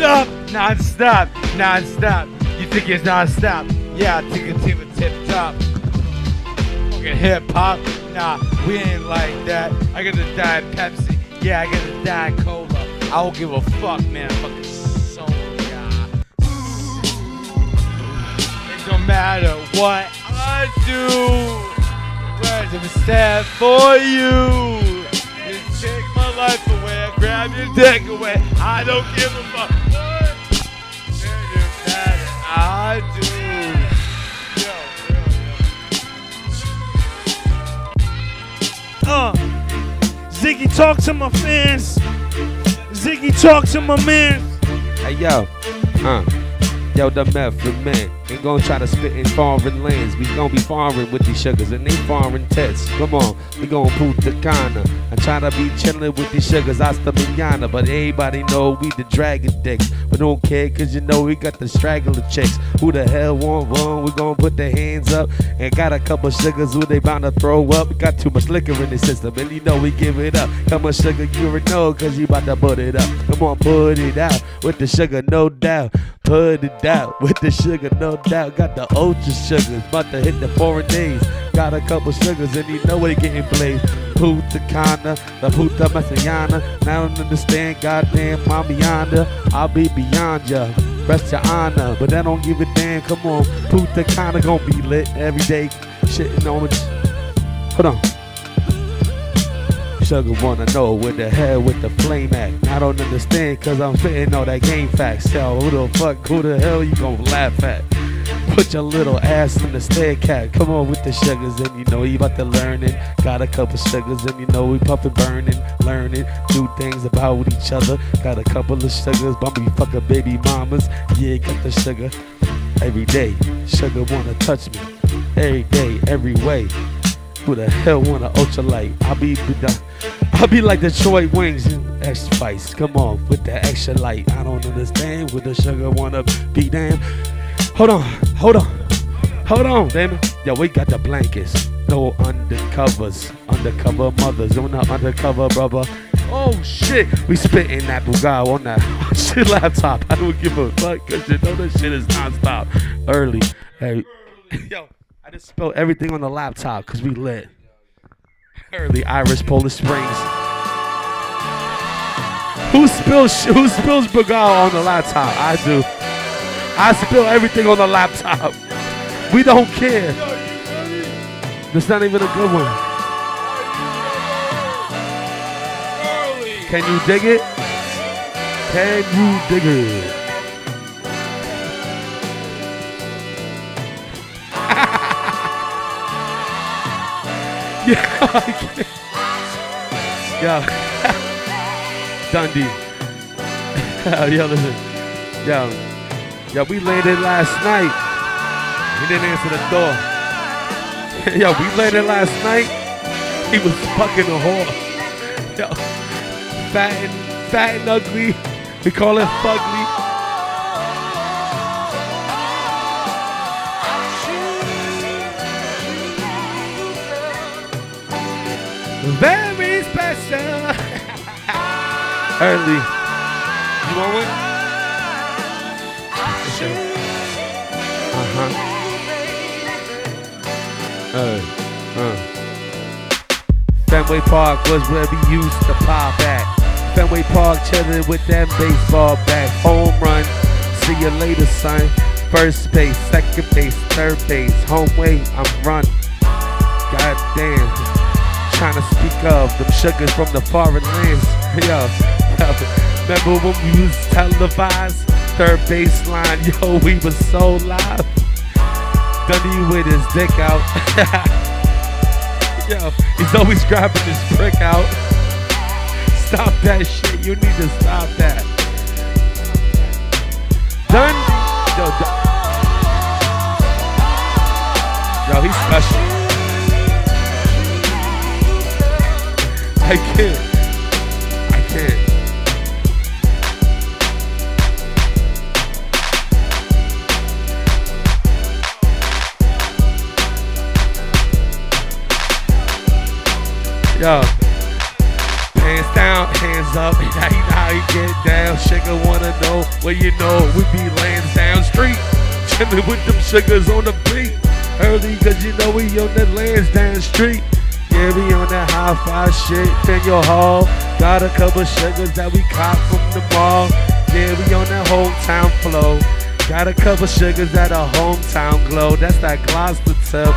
Non-stop, non-stop, non-stop. You think it's non-stop? Yeah, I think it's even tip-top. Fucking hip-hop? Nah, we ain't like that. I got the Diet Pepsi. Yeah, I got the Diet Cola. I don't give a fuck, man. Fucking so yeah. It don't matter what I do. Words of sad for you. Away, grab your dick away. I don't give a fuck. What? It don't matter. I do. Yo, Uh, Ziggy, talk to my fans. Ziggy, talk to my man. Hey yo, uh, yo the method man ain't gonna try to spit in foreign lands. We gonna be foreign with these sugars and they foreign tests. Come on, we gonna the kinda. I try to be chillin' with these sugars, hasta mañana. But everybody know we the dragon dicks. But don't care cause you know we got the straggler chicks. Who the hell want one? We gonna put their hands up. And got a couple sugars who they bound to throw up. Got too much liquor in the system and you know we give it up. How much sugar you already know cause you about to put it up. Come on, put it out with the sugar, no doubt. Put it out with the sugar, no doubt. Got the ultra sugars, about to hit the foreign days. Got a couple sugars and you know we getting blazed. Puta Cana, the Puta Messiana. Now I don't understand, goddamn, mommy yonder. I'll be beyond ya. Rest your honor, but I don't give a damn. Come on, Puta Cana gonna be lit every day. Shitting on it. Hold on. Sugar wanna know where the hell with the flame at. I don't understand cause I'm spitting all that game facts. So who the fuck, who the hell you gonna laugh at? Put your little ass in the stair cat. Come on with the sugars and you know you about to learn it. Got a couple sugars and you know we puffin' burning, learning, do things about with each other. Got a couple of sugars, bumpy fucking baby mamas. Yeah, got the sugar every day. Sugar wanna touch me every day, every way. Who the hell want an ultralight? I'll be I'll be like Detroit Wings and X Spice. Come on with the extra light. I don't understand what the sugar wanna be damn. Hold on, hold on, hold on, damn. Yo, we got the blankets. No undercovers, undercover mothers on the undercover brother. Oh shit, we spitting that Bugatti on that shit laptop. I don't give a fuck cause you know that shit is non-stop. Early. Hey, yo, I just spilled everything on the laptop because we lit. Early Irish Polish Springs. Who spills who spills Bugatti on the laptop? I do. I spill everything on the laptop. We don't care. That's not even a good one. Can you dig it? Can you dig it? Yeah. Yo, Dundee. Yo, listen. Yo, yo, we landed last night. He didn't answer the door. Yo, we landed last night. He was fucking a whore. Yo, fat and fat and ugly. We call it fugly. Very special. Early. You want one? Uh huh. Uh, uh. Fenway Park was where we used to pop at. Fenway Park chillin' with them baseball bats. Home run. See you later, son. First base, second base, third base. Home way, I'm run. God damn. Trying to speak of them sugars from the foreign lands. Yo, remember when we was televised? Third baseline, yo, we was so live. Dundee with his dick out. Yo, he's always grabbing his prick out. Stop that shit. You need to stop that. Dundee. I can't. I can't. Yo, hands down, hands up. Yeah, you know how how you get down. Sugar wanna know where you know we be laying down street. Chillin' with them sugars on the beat. Early cause you know we on the Lansdowne street. Yeah, we on that high five shit, in your hall. Got a couple sugars that we caught from the mall. Yeah, we on that hometown flow. Got a couple sugars at a hometown glow. That's that Gloucester tip.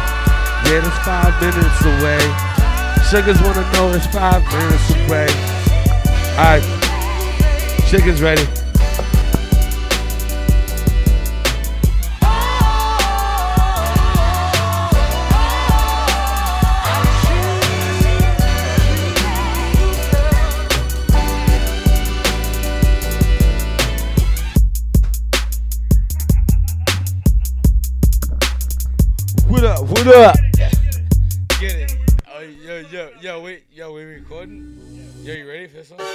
Yeah, that's five minutes away. Sugars wanna know it's five minutes away. Alright, chicken's ready. What up? What up? Get it. Oh, yo, yo, yo, wait, yo, we recording? Yo, you ready for this one? You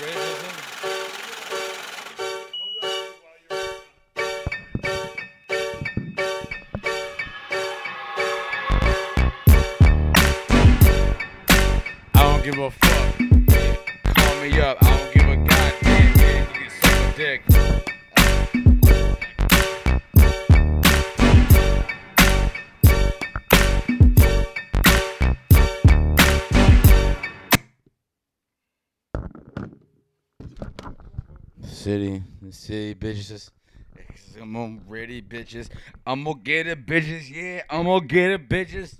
ready for this one? I don't give a fuck. Call me up. City, the city, bitches. I'm on ready, bitches. I'm gonna get it, bitches. Yeah, I'm gonna get it, bitches.